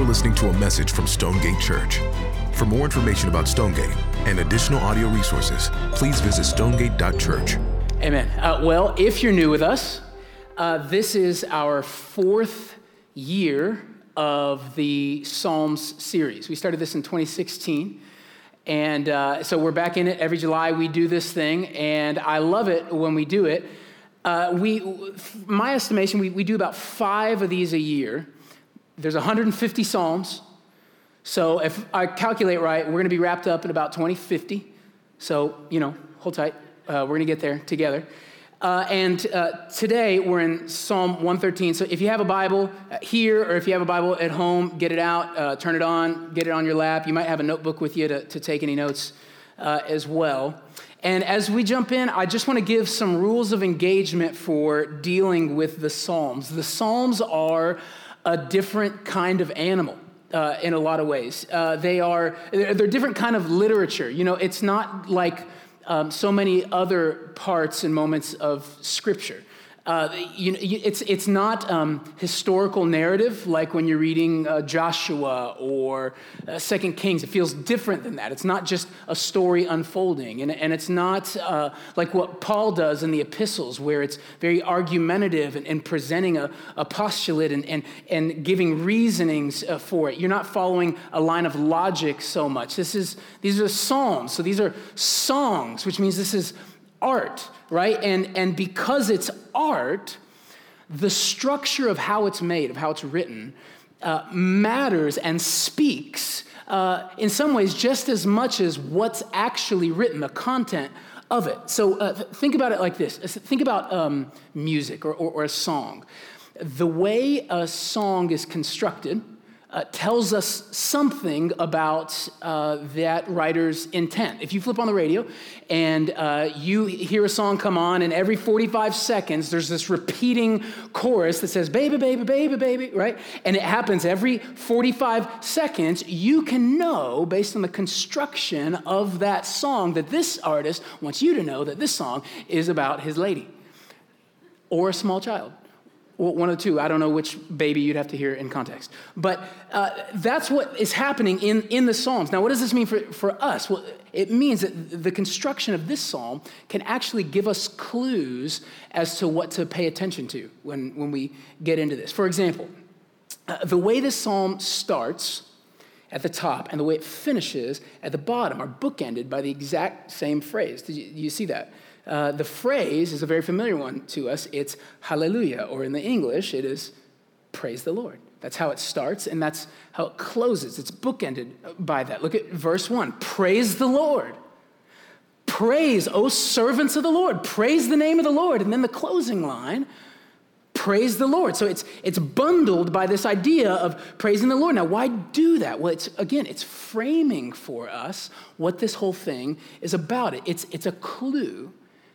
You're listening to a message from Stonegate Church. For more information about Stonegate and additional audio resources, please visit stonegate.church. Amen. Uh, well, if you're new with us, uh, this is our fourth year of the Psalms series. We started this in 2016. And uh, so we're back in it every July. We do this thing, and I love it when we do it. Uh, we, my estimation, we, we do about five of these a year. There's 150 Psalms. So if I calculate right, we're going to be wrapped up in about 2050. So, you know, hold tight. Uh, we're going to get there together. Uh, and uh, today we're in Psalm 113. So if you have a Bible uh, here or if you have a Bible at home, get it out, uh, turn it on, get it on your lap. You might have a notebook with you to, to take any notes uh, as well. And as we jump in, I just want to give some rules of engagement for dealing with the Psalms. The Psalms are a different kind of animal. Uh, in a lot of ways, uh, they are they're, they're different kind of literature. You know, it's not like um, so many other parts and moments of Scripture. Uh, you know, it's, it's not um, historical narrative like when you're reading uh, Joshua or uh, Second Kings. It feels different than that. It's not just a story unfolding. And, and it's not uh, like what Paul does in the epistles, where it's very argumentative and, and presenting a, a postulate and, and, and giving reasonings uh, for it. You're not following a line of logic so much. This is, these are psalms. So these are songs, which means this is art, right? And, and because it's art, the structure of how it's made, of how it's written, uh, matters and speaks uh, in some ways just as much as what's actually written, the content of it. So uh, think about it like this think about um, music or, or, or a song. The way a song is constructed, uh, tells us something about uh, that writer's intent. If you flip on the radio and uh, you hear a song come on, and every 45 seconds there's this repeating chorus that says, baby, baby, baby, baby, right? And it happens every 45 seconds, you can know based on the construction of that song that this artist wants you to know that this song is about his lady or a small child one of the two. I don't know which baby you'd have to hear in context. But uh, that's what is happening in, in the Psalms. Now, what does this mean for, for us? Well, it means that the construction of this psalm can actually give us clues as to what to pay attention to when, when we get into this. For example, uh, the way this psalm starts at the top and the way it finishes at the bottom are bookended by the exact same phrase. Did you, you see that? Uh, the phrase is a very familiar one to us. It's hallelujah, or in the English, it is praise the Lord. That's how it starts, and that's how it closes. It's bookended by that. Look at verse one praise the Lord. Praise, O servants of the Lord. Praise the name of the Lord. And then the closing line, praise the Lord. So it's, it's bundled by this idea of praising the Lord. Now, why do that? Well, it's again, it's framing for us what this whole thing is about. It. It's, it's a clue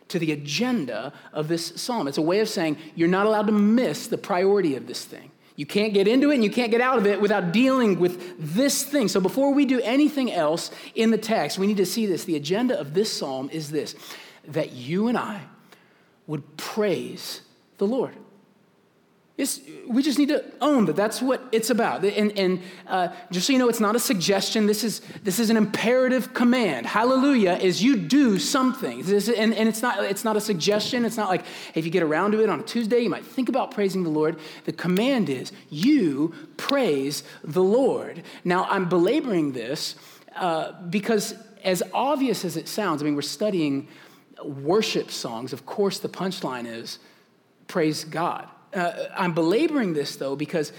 to the agenda of this psalm. It's a way of saying you're not allowed to miss the priority of this thing. You can't get into it and you can't get out of it without dealing with this thing. So before we do anything else in the text, we need to see this. The agenda of this psalm is this that you and I would praise the Lord. It's, we just need to own that that's what it's about. And, and uh, just so you know, it's not a suggestion. This is, this is an imperative command. Hallelujah is you do something. This, and, and it's, not, it's not a suggestion. It's not like if you get around to it on a Tuesday, you might think about praising the Lord. The command is you praise the Lord. Now, I'm belaboring this uh, because, as obvious as it sounds, I mean, we're studying worship songs. Of course, the punchline is praise God. Uh, I'm belaboring this though because,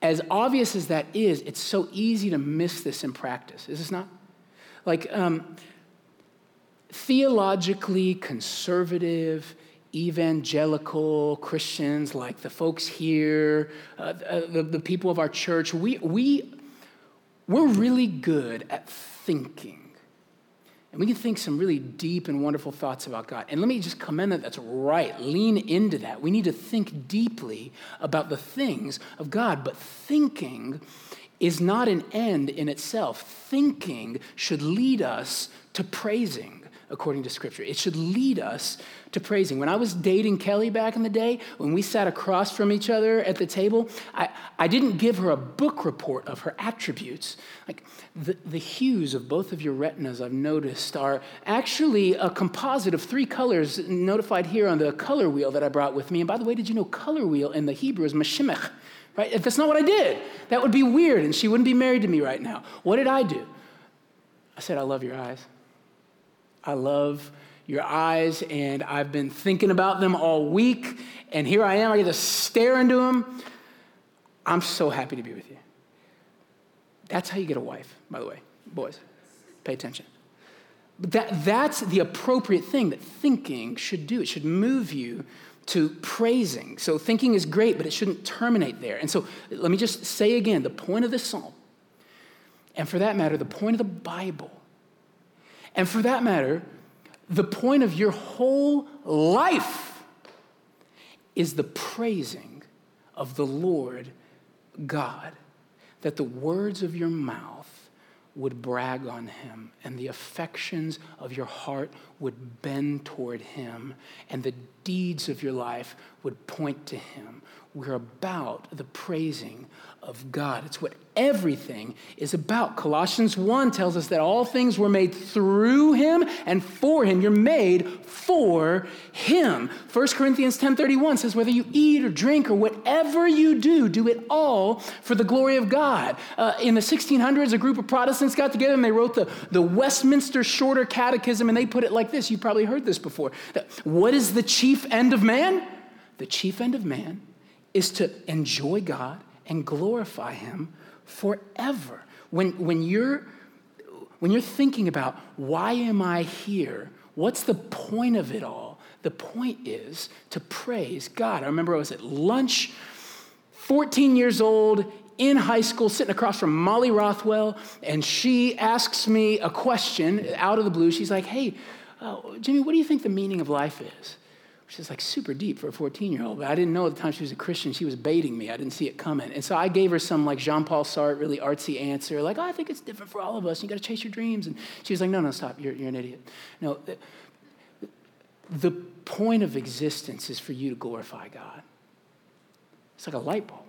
as obvious as that is, it's so easy to miss this in practice. Is this not? Like, um, theologically conservative, evangelical Christians, like the folks here, uh, uh, the, the people of our church, we, we, we're really good at thinking and we can think some really deep and wonderful thoughts about God. And let me just commend that that's right. Lean into that. We need to think deeply about the things of God. But thinking is not an end in itself. Thinking should lead us to praising according to Scripture. It should lead us to praising. When I was dating Kelly back in the day, when we sat across from each other at the table, I, I didn't give her a book report of her attributes. Like the, the hues of both of your retinas, I've noticed, are actually a composite of three colors notified here on the color wheel that I brought with me. And by the way, did you know color wheel in the Hebrew is mashimech? Right? If that's not what I did, that would be weird, and she wouldn't be married to me right now. What did I do? I said, I love your eyes. I love your eyes, and I've been thinking about them all week, and here I am. I get to stare into them. I'm so happy to be with you. That's how you get a wife, by the way. Boys, pay attention. But that, that's the appropriate thing that thinking should do. It should move you to praising. So thinking is great, but it shouldn't terminate there. And so let me just say again the point of this psalm, and for that matter, the point of the Bible, and for that matter, the point of your whole life is the praising of the Lord God, that the words of your mouth would brag on him, and the affections of your heart would bend toward him, and the deeds of your life would point to him. We're about the praising of God. It's what everything is about. Colossians 1 tells us that all things were made through him and for him. You're made for him. 1 Corinthians 10:31 says whether you eat or drink or whatever you do, do it all for the glory of God. Uh, in the 1600s, a group of Protestants got together and they wrote the, the Westminster Shorter Catechism and they put it like this. You've probably heard this before. What is the chief end of man? The chief end of man is to enjoy God and glorify Him forever. When, when, you're, when you're thinking about why am I here, what's the point of it all? The point is to praise God. I remember I was at lunch, 14 years old, in high school, sitting across from Molly Rothwell, and she asks me a question out of the blue. She's like, Hey, uh, Jimmy, what do you think the meaning of life is? Which is like super deep for a 14 year old. But I didn't know at the time she was a Christian. She was baiting me. I didn't see it coming. And so I gave her some like Jean Paul Sartre, really artsy answer, like, oh, I think it's different for all of us. You got to chase your dreams. And she was like, no, no, stop. You're, you're an idiot. No, the, the point of existence is for you to glorify God. It's like a light bulb.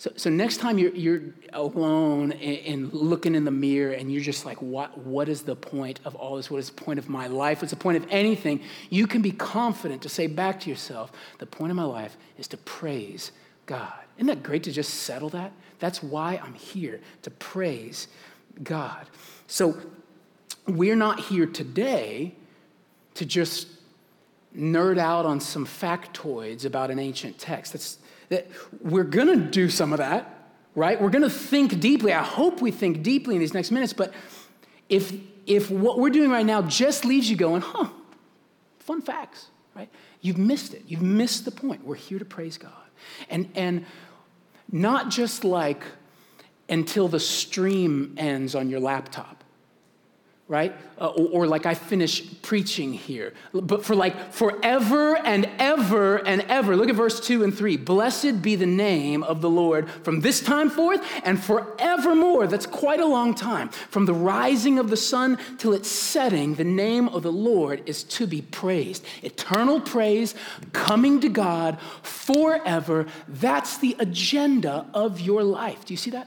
So, so next time you're, you're alone and, and, looking in the mirror and you're just like, what, what is the point of all this? What is the point of my life? What's the point of anything? You can be confident to say back to yourself, the point of my life is to praise God. Isn't that great to just settle that? That's why I'm here, to praise God. So we're not here today to just nerd out on some factoids about an ancient text. That's that we're going to do some of that, right? We're going to think deeply. I hope we think deeply in these next minutes, but if if what we're doing right now just leaves you going, huh, fun facts, right? You've missed it. You've missed the point. We're here to praise God. And and not just like until the stream ends on your laptop right? Uh, or, or, like I finish preaching here. But for like forever and ever and ever. Look at verse 2 and 3. Blessed be the name of the Lord from this time forth and forevermore. That's quite a long time. From the rising of the sun till its setting, the name of the Lord is to be praised. Eternal praise coming to God forever. That's the agenda of your life. Do you see that?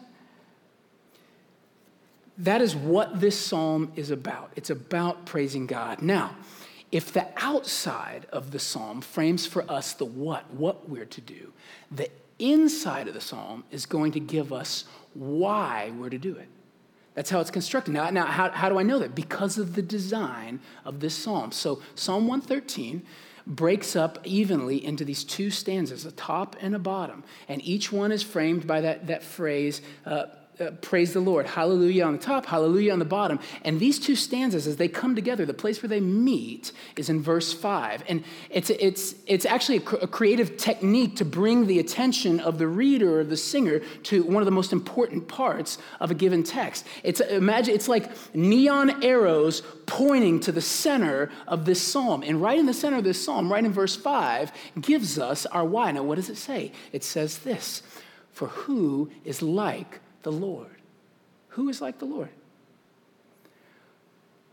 That is what this psalm is about. It's about praising God. Now, if the outside of the psalm frames for us the what, what we're to do, the inside of the psalm is going to give us why we're to do it. That's how it's constructed. Now, now how, how do I know that? Because of the design of this psalm. So, Psalm 113 breaks up evenly into these two stanzas, a top and a bottom. And each one is framed by that, that phrase, uh, uh, praise the Lord, hallelujah on the top, hallelujah on the bottom. And these two stanzas, as they come together, the place where they meet is in verse five. And it's, it's, it's actually a, cr- a creative technique to bring the attention of the reader or the singer to one of the most important parts of a given text. It's, imagine, it's like neon arrows pointing to the center of this psalm. And right in the center of this psalm, right in verse five, gives us our why. Now, what does it say? It says this For who is like the Lord. Who is like the Lord?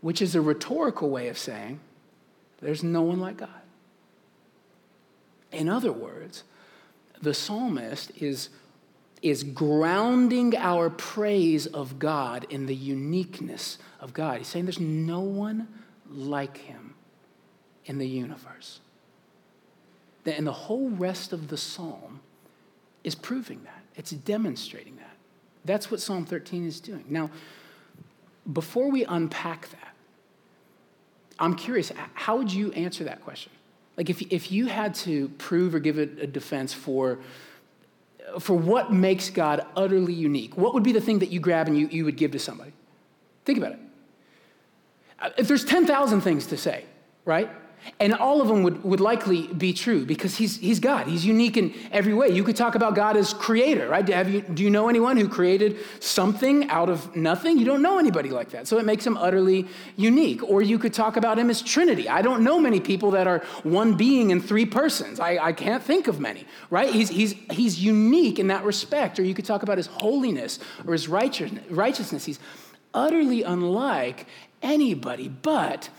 which is a rhetorical way of saying there's no one like God. In other words, the psalmist is, is grounding our praise of God in the uniqueness of God. He's saying there's no one like him in the universe. And the whole rest of the psalm is proving that, it's demonstrating that. That's what Psalm 13 is doing. Now, before we unpack that, I'm curious, how would you answer that question? Like, if, if you had to prove or give a, a defense for, for what makes God utterly unique, what would be the thing that you grab and you, you would give to somebody? Think about it. Uh, if there's 10,000 things to say, right? And all of them would, would likely be true because he's, he's God. He's unique in every way. You could talk about God as creator, right? You, do you know anyone who created something out of nothing? You don't know anybody like that. So it makes him utterly unique. Or you could talk about him as Trinity. I don't know many people that are one being in three persons. I, I can't think of many, right? He's, he's, he's unique in that respect. Or you could talk about his holiness or his righteousness. He's utterly unlike anybody. But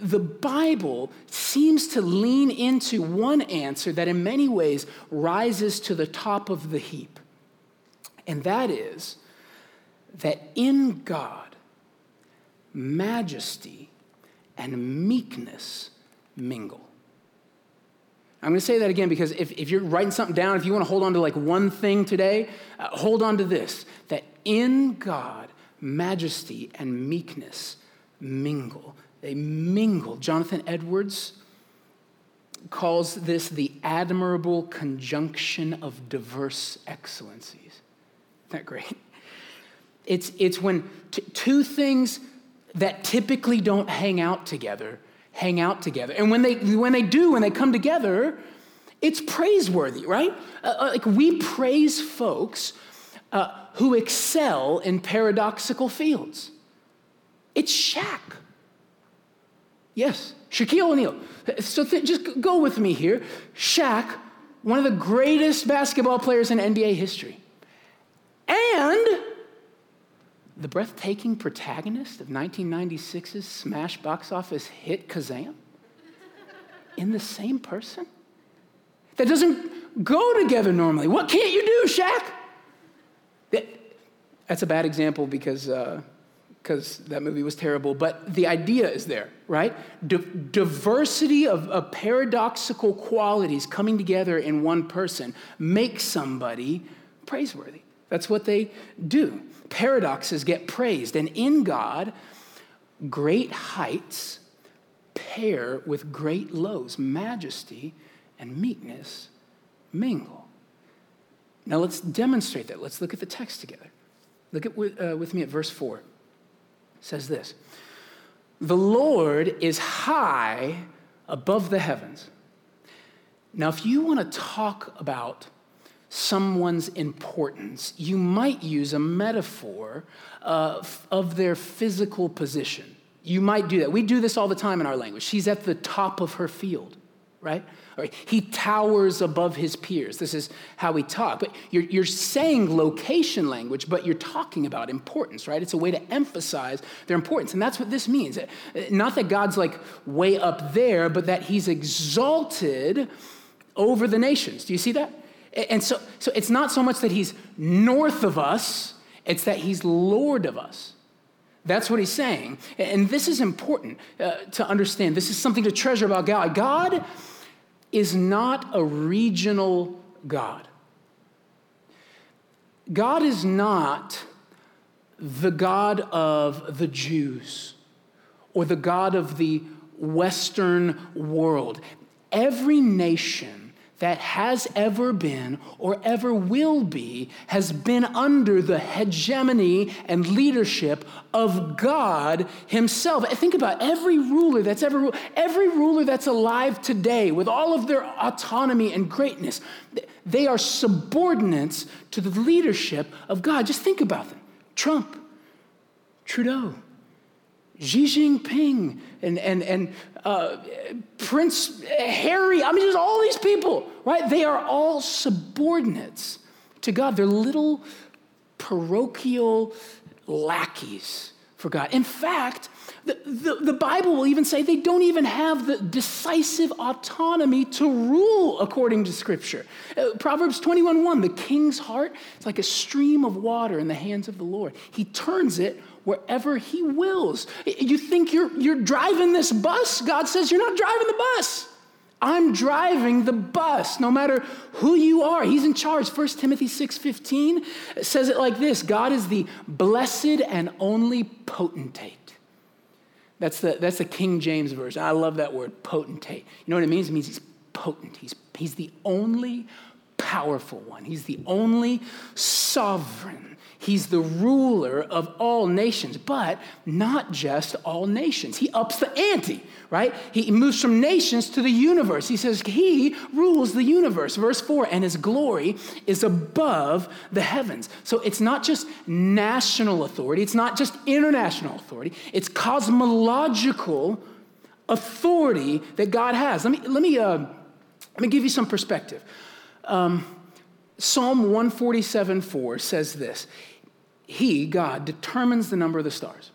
the Bible seems to lean into one answer that, in many ways, rises to the top of the heap. And that is that in God, majesty and meekness mingle. I'm going to say that again because if, if you're writing something down, if you want to hold on to like one thing today, uh, hold on to this that in God, majesty and meekness mingle. They mingle. Jonathan Edwards calls this the admirable conjunction of diverse excellencies. Isn't that great? It's, it's when t- two things that typically don't hang out together hang out together. And when they, when they do, when they come together, it's praiseworthy, right? Uh, uh like we praise folks uh, who excel in paradoxical fields. It's Shaq. Yes, Shaquille O'Neal. So th- just go with me here. Shaq, one of the greatest basketball players in NBA history. And the breathtaking protagonist of 1996's smash box office hit Kazaam in the same person? That doesn't go together normally. What can't you do, Shaq? That, that's a bad example because uh, because that movie was terrible, but the idea is there, right? D- diversity of, of, paradoxical qualities coming together in one person makes somebody praiseworthy. That's what they do. Paradoxes get praised, and in God, great heights pair with great lows, majesty and meekness mingle. Now let's demonstrate that. Let's look at the text together. Look at, uh, with me at verse 4 says this The Lord is high above the heavens. Now, if you want to talk about someone's importance, you might use a metaphor uh, of their physical position. You might do that. We do this all the time in our language. She's at the top of her field, right? He towers above his peers. This is how we talk. But you're, you're saying location language, but you're talking about importance, right? It's a way to emphasize their importance. And that's what this means. Not that God's like way up there, but that he's exalted over the nations. Do you see that? And so, so it's not so much that he's north of us, it's that he's Lord of us. That's what he's saying. And this is important uh, to understand. This is something to treasure about God. God is not a regional God. God is not the God of the Jews or the God of the Western world. Every nation that has ever been or ever will be has been under the hegemony and leadership of God Himself. Think about every ruler that's ever every ruler that's alive today with all of their autonomy and greatness, they are subordinates to the leadership of God. Just think about them. Trump, Trudeau, Xi Jinping, and, and, and uh, Prince Harry. I mean, there's all these people, right? They are all subordinates to God. They're little parochial lackeys for God. In fact, the, the, the, Bible will even say they don't even have the decisive autonomy to rule according to Scripture. Uh, Proverbs 21 1, the king's heart is like a stream of water in the hands of the Lord. He turns it wherever he wills. You think you're, you're driving this bus? God says you're not driving the bus. I'm driving the bus, no matter who you are. He's in charge. 1 Timothy 6:15 says it like this: God is the blessed and only potentate. That's the, that's the King James version. I love that word, potentate. You know what it means? It means he's potent. He's, he's the only powerful one. He's the only sovereign. He's the ruler of all nations, but not just all nations. He ups the ante, right? He moves from nations to the universe. He says he rules the universe. Verse 4 and his glory is above the heavens. So it's not just national authority, it's not just international authority, it's cosmological authority that God has. Let me, let me, uh, let me give you some perspective. Um, Psalm 147 4 says this he, God, determines the number of the stars.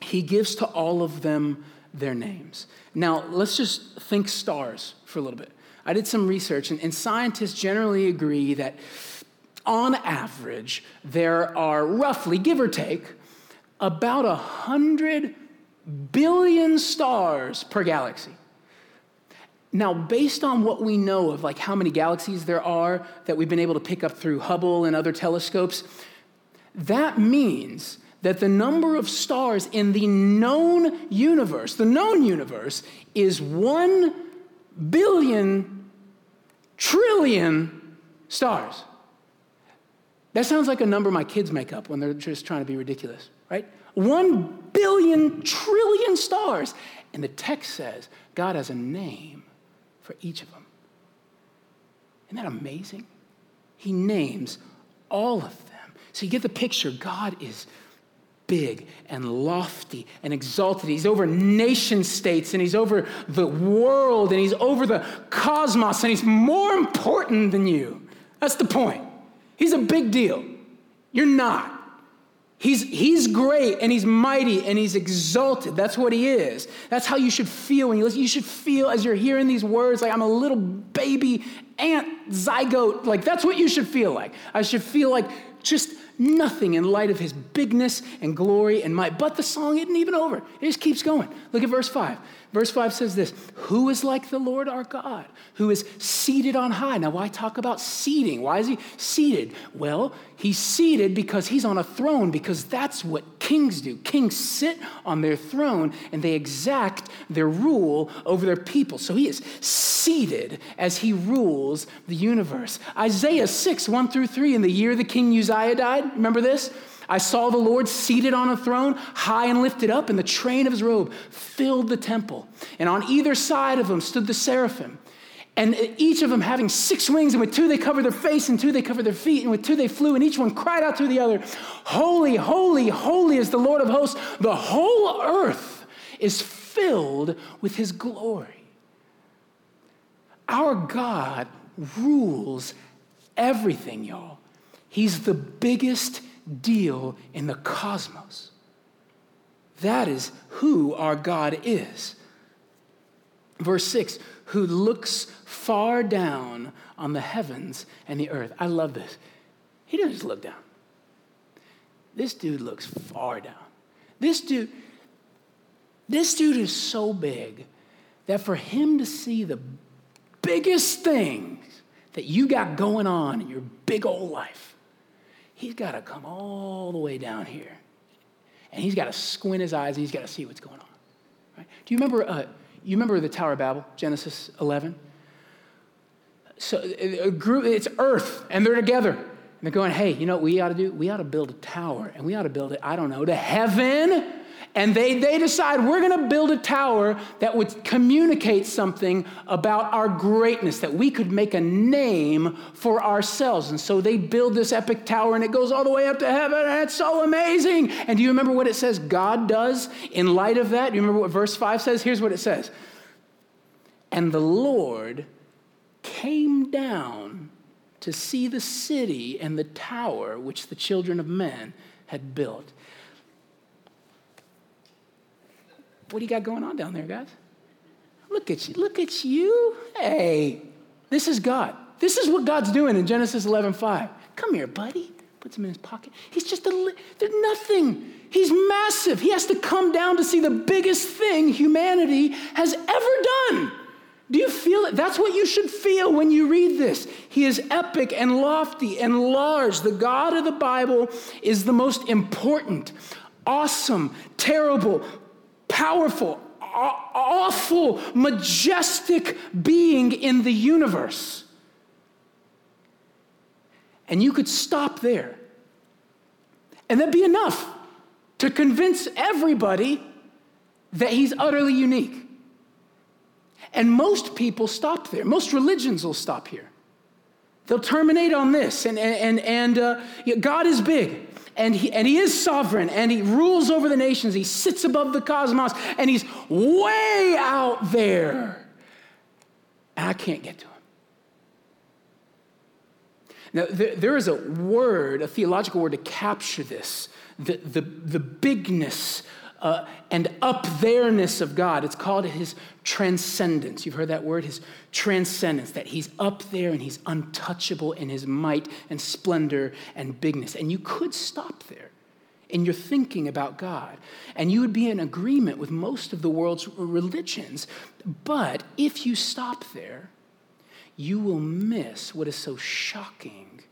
He gives to all of them their names. Now, let's just think stars for a little bit. I did some research, and, and scientists generally agree that on average, there are roughly, give or take, about 100 billion stars per galaxy. Now, based on what we know of like how many galaxies there are that we've been able to pick up through Hubble and other telescopes, that means that the number of stars in the known universe, the known universe, is 1 billion trillion stars. That sounds like a number my kids make up when they're just trying to be ridiculous, right? 1 billion trillion stars. And the text says God has a name for each of them. Isn't that amazing? He names all of them. So you get the picture. God is big and lofty and exalted. He's over nation states and he's over the world and he's over the cosmos and he's more important than you. That's the point. He's a big deal. You're not. He's, he's great and he's mighty and he's exalted. That's what he is. That's how you should feel when you listen. You should feel as you're hearing these words like I'm a little baby ant zygote. Like that's what you should feel like. I should feel like just nothing in light of his bigness and glory and might. But the song isn't even over. It just keeps going. Look at verse 5. Verse 5 says this Who is like the Lord our God, who is seated on high? Now, why talk about seating? Why is he seated? Well, he's seated because he's on a throne, because that's what kings do. Kings sit on their throne and they exact their rule over their people. So he is seated as he rules the universe. Isaiah 6, 1 through 3, in the year the king Uzziah died, remember this? I saw the Lord seated on a throne, high and lifted up, and the train of his robe filled the temple. And on either side of him stood the seraphim. And each of them having six wings, and with two they covered their face, and two they covered their feet, and with two they flew, and each one cried out to the other, Holy, holy, holy is the Lord of hosts. The whole earth is filled with his glory. Our God rules everything, y'all. He's the biggest deal in the cosmos. That is who our God is. Verse 6 who looks far down on the heavens and the earth. I love this. He doesn't just look down. This dude looks far down. This dude, this dude is so big that for him to see the biggest things that you got going on in your big old life, he's got to come all the way down here. And he's got to squint his eyes and he's got to see what's going on. Right? Do you remember, uh, you remember the Tower of Babel, Genesis 11? So a group, it's Earth, and they're together. And they're going, hey, you know what we ought to do? We ought to build a tower, and we ought to build it, I don't know, to heaven and they, they decide we're going to build a tower that would communicate something about our greatness, that we could make a name for ourselves. And so they build this epic tower and it goes all the way up to heaven and it's so amazing. And do you remember what it says God does in light of that? Do you remember what verse 5 says? Here's what it says And the Lord came down to see the city and the tower which the children of men had built. What do you got going on down there, guys? Look at you. Look at you. Hey, this is God. This is what God's doing in Genesis 11 5. Come here, buddy. Puts him in his pocket. He's just a, li- there's nothing. He's massive. He has to come down to see the biggest thing humanity has ever done. Do you feel it? That's what you should feel when you read this. He is epic and lofty and large. The God of the Bible is the most important, awesome, terrible, powerful, awful, majestic being in the universe. And you could stop there. And that'd be enough to convince everybody that he's utterly unique. And most people stop there. Most religions will stop here. They'll terminate on this. And, and, and uh, God is big, and he, and he is sovereign, and He rules over the nations. He sits above the cosmos, and He's way out there. And I can't get to Him. Now, there, there is a word, a theological word to capture this the, the, the bigness uh, and up there-ness of God. It's called his transcendence. You've heard that word, his transcendence, that he's up there and he's untouchable in his might and splendor and bigness. And you could stop there in your thinking about God, and you would be in agreement with most of the world's religions. But if you stop there, you will miss what is so shocking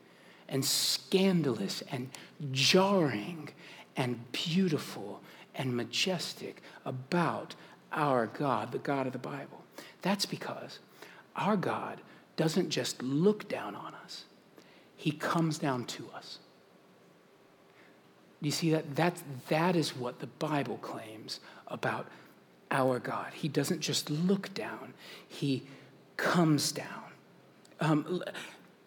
and scandalous and jarring and beautiful and majestic about our God, the God of the Bible. That's because our God doesn't just look down on us, He comes down to us. You see that? That's, that is what the Bible claims about our God. He doesn't just look down, He comes down. Um,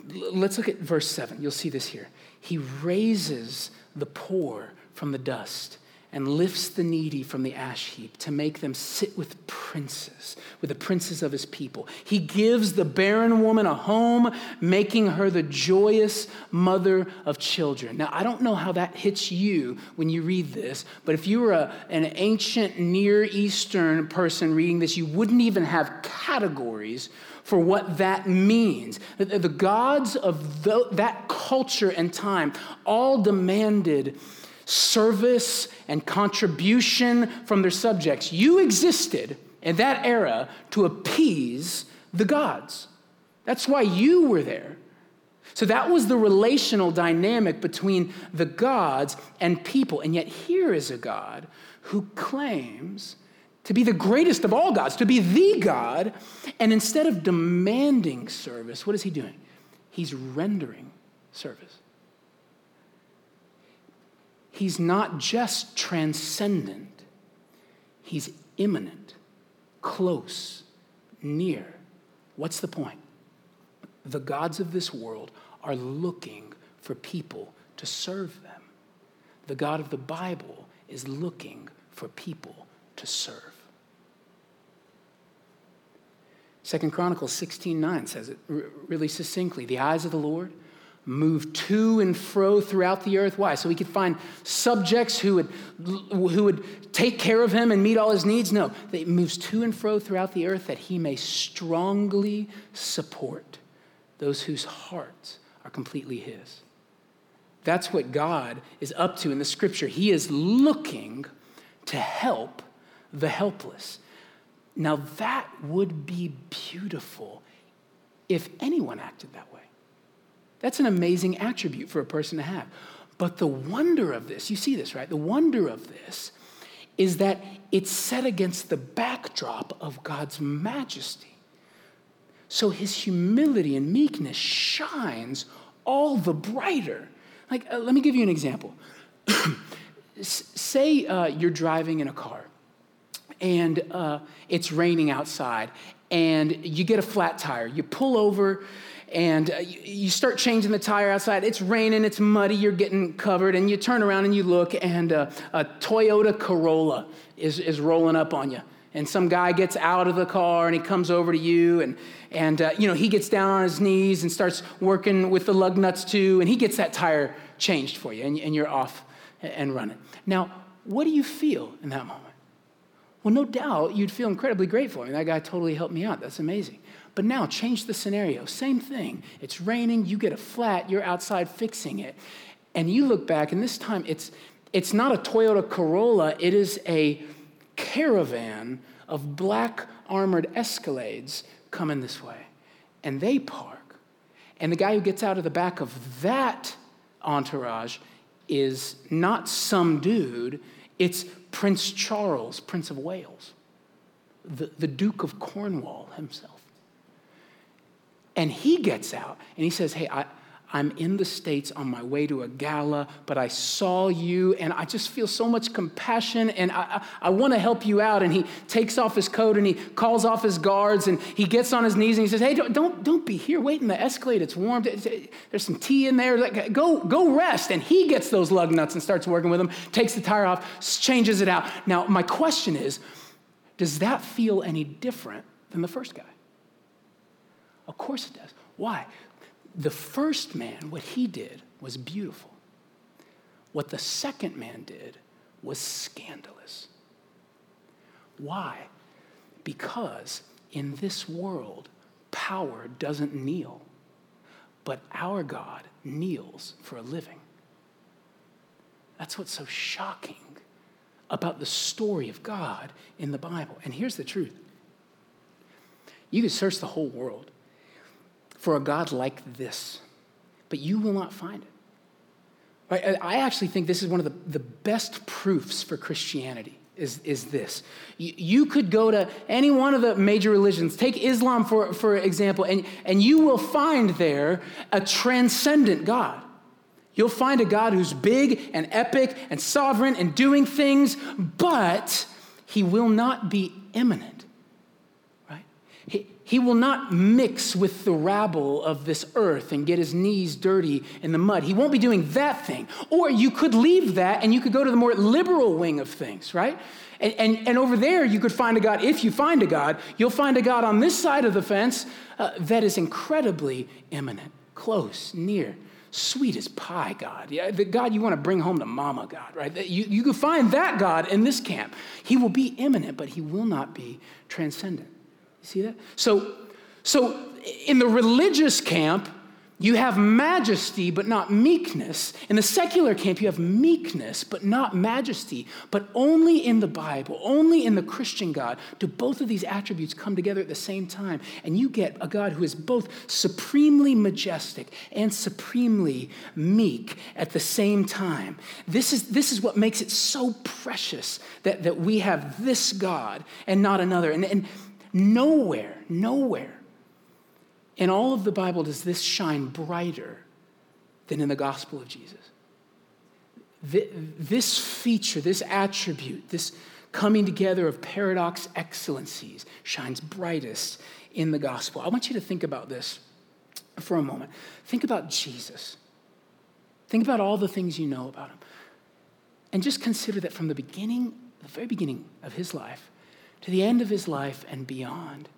let's look at verse 7. You'll see this here. He raises the poor from the dust and lifts the needy from the ash heap to make them sit with princes, with the princes of his people. He gives the barren woman a home, making her the joyous mother of children. Now, I don't know how that hits you when you read this, but if you were a, an ancient Near Eastern person reading this, you wouldn't even have categories for what that means. The, gods of the, that culture and time all demanded service and contribution from their subjects. You existed in that era to appease the gods. That's why you were there. So that was the relational dynamic between the gods and people. And yet, here is a God who claims to be the greatest of all gods, to be the God. And instead of demanding service, what is he doing? He's rendering service. He's not just transcendent, he's immanent, close, near. What's the point? The gods of this world are looking for people to serve them. The God of the Bible is looking for people to serve. Second Chronicles 16:9 says it really succinctly. The eyes of the Lord move to and fro throughout the earth. Why? So he could find subjects who would, who would take care of him and meet all his needs? No, he moves to and fro throughout the earth that he may strongly support those whose hearts are completely his. That's what God is up to in the scripture. He is looking to help the helpless. Now, that would be beautiful if anyone acted that way. That's an amazing attribute for a person to have. But the wonder of this, you see this, right? The wonder of this is that it's set against the backdrop of God's majesty. So his humility and meekness shines all the brighter. Like, uh, let me give you an example. Say uh, you're driving in a car and uh, it's raining outside and you get a flat tire. You pull over and uh, you start changing the tire outside. It's raining, it's muddy, you're getting covered, and you turn around and you look, and uh, a Toyota Corolla is, is rolling up on you. And some guy gets out of the car and he comes over to you, and, and uh, you know, he gets down on his knees and starts working with the lug nuts too, and he gets that tire changed for you, and, and you're off and running. Now, what do you feel in that moment? Well, no doubt you'd feel incredibly grateful. I mean, that guy totally helped me out. That's amazing. But now change the scenario. Same thing. It's raining, you get a flat, you're outside fixing it. And you look back, and this time it's, it's not a Toyota Corolla, it is a caravan of black armored Escalades coming this way. And they park. And the guy who gets out of the back of that entourage is not some dude, it's Prince Charles, Prince of Wales, the, the Duke of Cornwall himself. And he gets out and he says, Hey, I, I'm in the States on my way to a gala, but I saw you and I just feel so much compassion and I, I, I want to help you out. And he takes off his coat and he calls off his guards and he gets on his knees and he says, Hey, don't, don't, don't be here. Wait in the Escalade. It's warm. There's some tea in there. Go, go rest. And he gets those lug nuts and starts working with them, takes the tire off, changes it out. Now, my question is does that feel any different than the first guy? Of course it does. Why? the first man, what he did was beautiful. What the second man did was scandalous. Why? Because in this world, power doesn't kneel, but our God kneels for a living. That's what's so shocking about the story of God in the Bible. And here's the truth you could search the whole world for a God like this, but you will not find it. Right? I actually think this is one of the, the best proofs for Christianity. Is, is this. You, you could go to any one of the major religions, take Islam for, for example, and, and you will find there a transcendent God. You'll find a God who's big and epic and sovereign and doing things, but he will not be immanent. He, will not mix with the rabble of this earth and get his knees dirty in the mud. He won't be doing that thing. Or you could leave that and you could go to the more liberal wing of things, right? And, and, and over there, you could find a God. If you find a God, you'll find a God on this side of the fence uh, that is incredibly immanent, close, near sweet as pie God. Yeah, the God you want to bring home to mama God, right? You, you can find that God in this camp. He will be immanent, but he will not be transcendent. See that? So, so in the religious camp, you have majesty but not meekness. In the secular camp, you have meekness but not majesty. But only in the Bible, only in the Christian God, do both of these attributes come together at the same time. And you get a God who is both supremely majestic and supremely meek at the same time. This is, this is what makes it so precious that, that we have this God and not another. And, and Nowhere, nowhere in all of the Bible does this shine brighter than in the gospel of Jesus. This feature, this attribute, this coming together of paradox excellencies shines brightest in the gospel. I want you to think about this for a moment. Think about Jesus. Think about all the things you know about him. And just consider that from the beginning, the very beginning of his life, to the end of his life and beyond,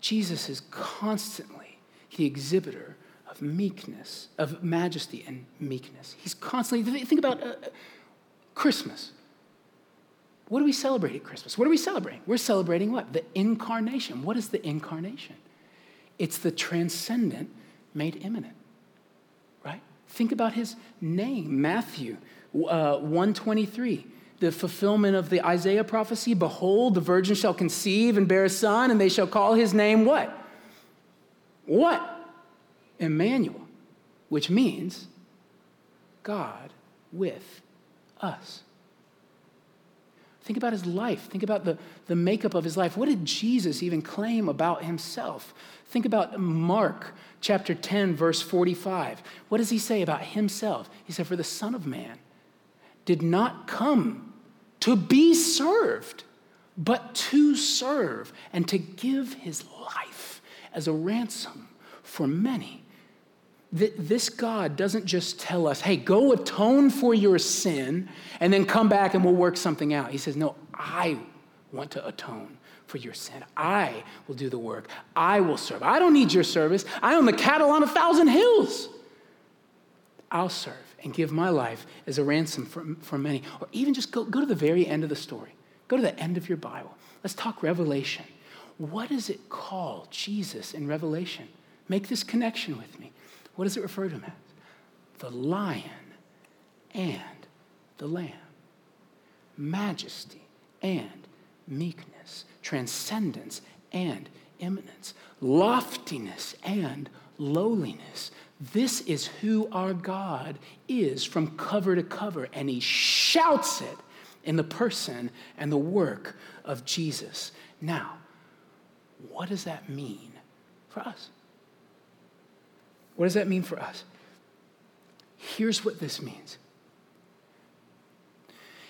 Jesus is constantly the exhibitor of meekness, of majesty and meekness. He's constantly, think about uh, Christmas. What do we celebrate at Christmas? What are we celebrating? We're celebrating what? The incarnation. What is the incarnation? It's the transcendent made immanent, right? Think about his name, Matthew uh, 123 the fulfillment of the Isaiah prophecy Behold, the virgin shall conceive and bear a son, and they shall call his name what? What? Emmanuel, which means God with us. Think about his life. Think about the, the makeup of his life. What did Jesus even claim about himself? Think about Mark chapter 10, verse 45. What does he say about himself? He said, For the Son of Man did not come to be served, but to serve and to give his life as a ransom for many. This God doesn't just tell us, hey, go atone for your sin and then come back and we'll work something out. He says, no, I want to atone for your sin. I will do the work. I will serve. I don't need your service. I own the cattle on a thousand hills. I'll serve and give my life as a ransom for, for many. Or even just go, go to the very end of the story. Go to the end of your Bible. Let's talk Revelation. What does it call Jesus in Revelation? Make this connection with me. What does it refer to him as? The lion and the lamb, majesty and meekness, transcendence and immanence, loftiness and lowliness. This is who our God is from cover to cover, and he shouts it in the person and the work of Jesus. Now, what does that mean for us? What does that mean for us? Here's what this means.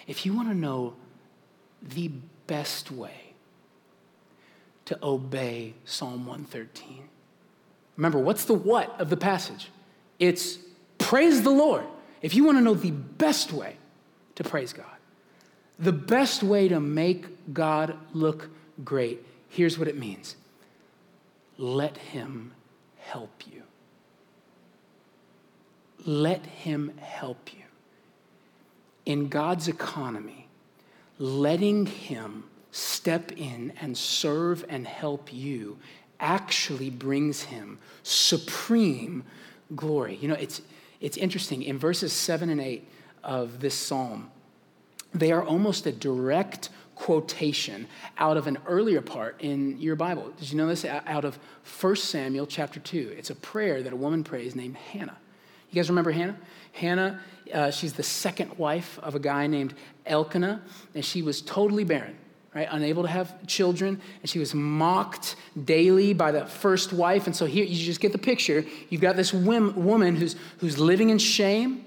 If you want to know the best way to obey Psalm 113, remember, what's the what of the passage? It's praise the Lord. If you want to know the best way to praise God, the best way to make God look great, here's what it means let Him help you. Let Him help you. In God's economy, letting Him step in and serve and help you actually brings Him supreme glory. You know, it's, it's interesting. In verses 7 and 8 of this psalm, they are almost a direct quotation out of an earlier part in your Bible. Did you know this? Out of 1 Samuel chapter 2. It's a prayer that a woman prays named Hannah. You guys remember Hannah? Hannah, uh, she's the second wife of a guy named Elkanah, and she was totally barren. Right, unable to have children, and she was mocked daily by the first wife. And so here, you just get the picture. You've got this woman who's, who's living in shame,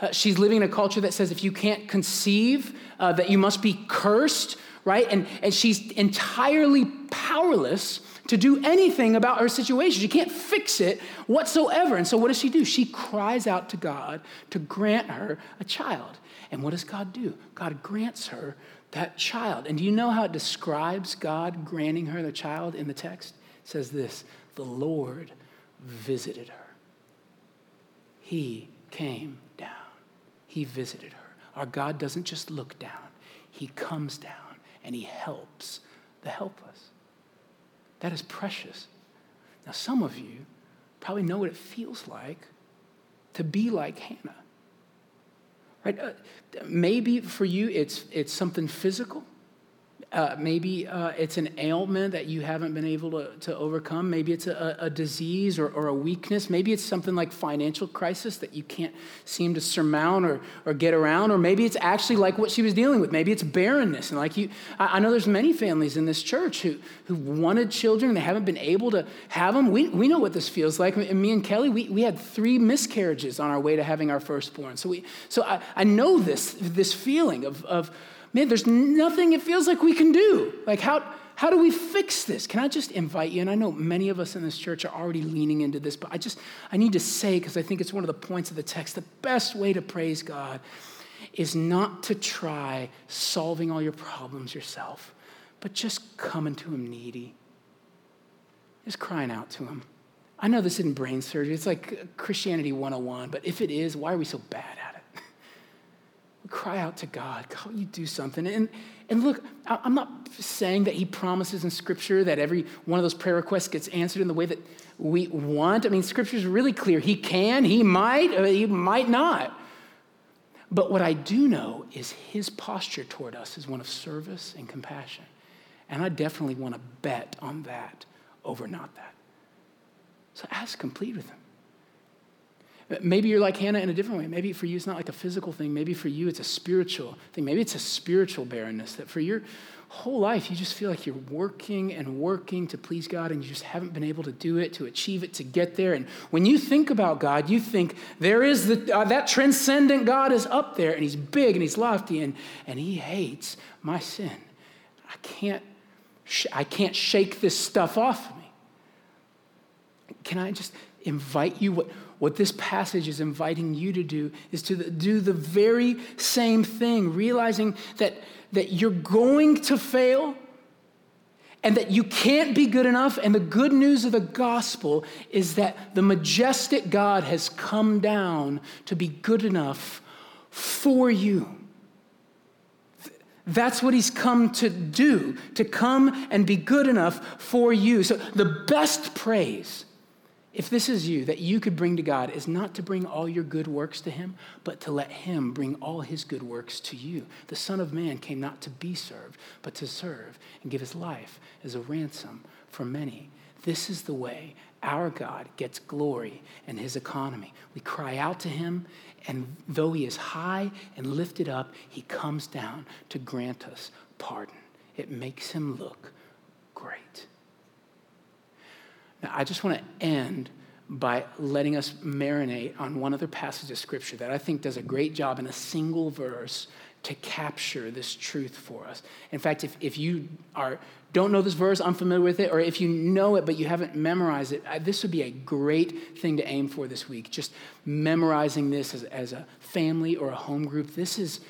uh, she's living in a culture that says if you can't conceive, uh, that you must be cursed, right? And, and she's entirely powerless to do anything about her situation. She can't fix it whatsoever. And so what does she do? She cries out to God to grant her a child. And what does God do? God grants her that child. And do you know how it describes God granting her the child in the text? It says this the Lord visited her. He came down he visited her. Our God doesn't just look down, He comes down and He helps the helpless. That is precious. Now, some of you probably know what it feels like to be like Hannah. Right? Uh, maybe for you it's, it's something physical. Uh, maybe uh, it's an ailment that you haven't been able to, to overcome. Maybe it's a, a disease or, or, a weakness. Maybe it's something like financial crisis that you can't seem to surmount or, or get around. Or maybe it's actually like what she was dealing with. Maybe it's barrenness. And like you, I, I know there's many families in this church who, who wanted children and they haven't been able to have them. We, we know what this feels like. And me and Kelly, we, we had three miscarriages on our way to having our firstborn. So, we, so I, I know this, this feeling of, of man, there's nothing it feels like we can do. Like, how, how do we fix this? Can I just invite you? And I know many of us in this church are already leaning into this, but I just, I need to say, because I think it's one of the points of the text, the best way to praise God is not to try solving all your problems yourself, but just coming to Him needy, just crying out to Him. I know this isn't brain surgery, it's like Christianity 101, but if it is, why are we so bad at it? Cry out to God. God, you do something. And, and look, I'm not saying that He promises in Scripture that every one of those prayer requests gets answered in the way that we want. I mean, Scripture is really clear. He can, He might, uh, He might not. But what I do know is His posture toward us is one of service and compassion. And I definitely want to bet on that over not that. So ask complete with Him. Maybe you're like Hannah in a different way. Maybe for you it's not like a physical thing. Maybe for you it's a spiritual thing. Maybe it's a spiritual barrenness that for your whole life you just feel like you're working and working to please God and you just haven't been able to do it, to achieve it, to get there. And when you think about God, you think there is the, uh, that transcendent God is up there and he's big and he's lofty and, and he hates my sin. I can't, sh- I can't shake this stuff off of me. Can I just invite you? What, what this passage is inviting you to do is to do the very same thing, realizing that, that you're going to fail and that you can't be good enough. And the good news of the gospel is that the majestic God has come down to be good enough for you. That's what he's come to do, to come and be good enough for you. So, the best praise, if this is you, that you could bring to God is not to bring all your good works to him, but to let him bring all his good works to you. The Son of Man came not to be served, but to serve and give his life as a ransom for many. This is the way our God gets glory in his economy. We cry out to him, and though he is high and lifted up, he comes down to grant us pardon. It makes him look great. Now, I just want to end by letting us marinate on one other passage of scripture that I think does a great job in a single verse to capture this truth for us. In fact, if, if you are, don't know this verse, unfamiliar with it, or if you know it but you haven't memorized it, this would be a great thing to aim for this week. Just memorizing this as, as a family or a home group. This is,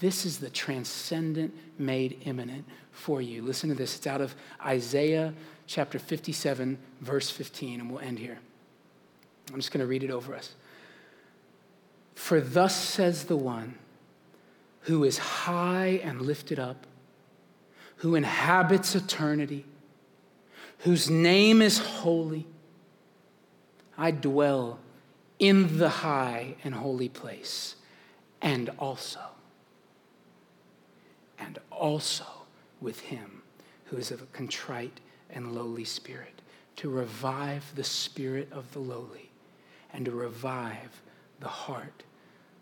this is the transcendent made immanent for you. Listen to this. It's out of Isaiah chapter 57, verse 15, and we'll end here. I'm just going to read it over us. For thus says the one who is high and lifted up, who inhabits eternity, whose name is holy. I dwell in the high and holy place, and also, and also with him who is of a contrite and lowly spirit, to revive the spirit of the lowly, and to revive the heart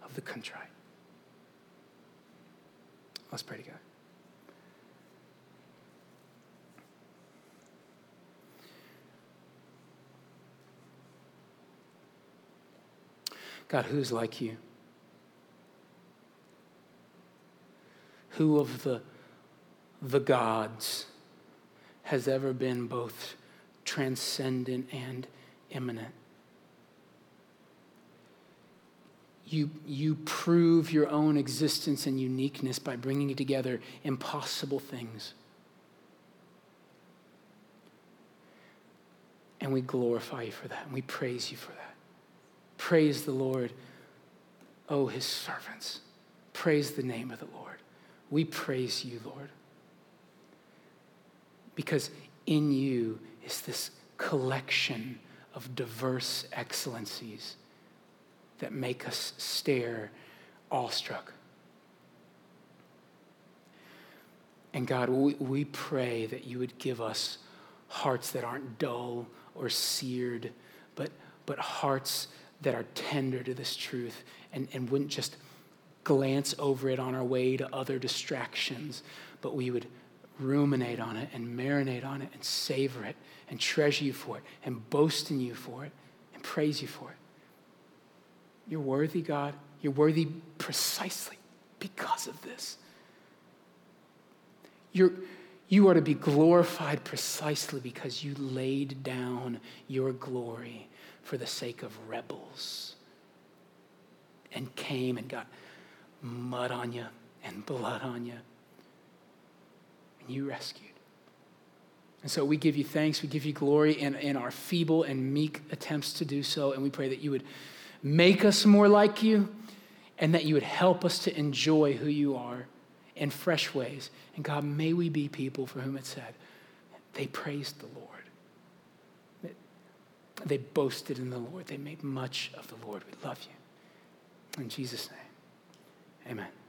of the contrite. Let's pray together. God, God, who's like you? Who of the, the gods has ever been both transcendent and immanent? you, you prove your own existence and uniqueness by bringing together impossible things. And we glorify you for that, and we praise you for that. Praise the Lord, oh, his servants. Praise the name of the Lord. We praise you, Lord, because in you is this collection of diverse excellencies that make us stare awestruck. And God, we, we pray that you would give us hearts that aren't dull or seared, but, but hearts that are tender to this truth and, and wouldn't just glance over it on our way to other distractions, but we would ruminate on it and marinate on it and savor it and treasure you for it and boast in you for it and praise you for it. You're worthy, God. You're worthy precisely because of this. You're, you are to be glorified precisely because you laid down your glory for the sake of rebels and came and got mud on you and blood on you. You rescued. And so we give you thanks, we give you glory in, in our feeble and meek attempts to do so, and we pray that you would make us more like you, and that you would help us to enjoy who you are in fresh ways. And God, may we be people for whom it said, they praised the Lord. They boasted in the Lord. They made much of the Lord. We love you. In Jesus' name, amen.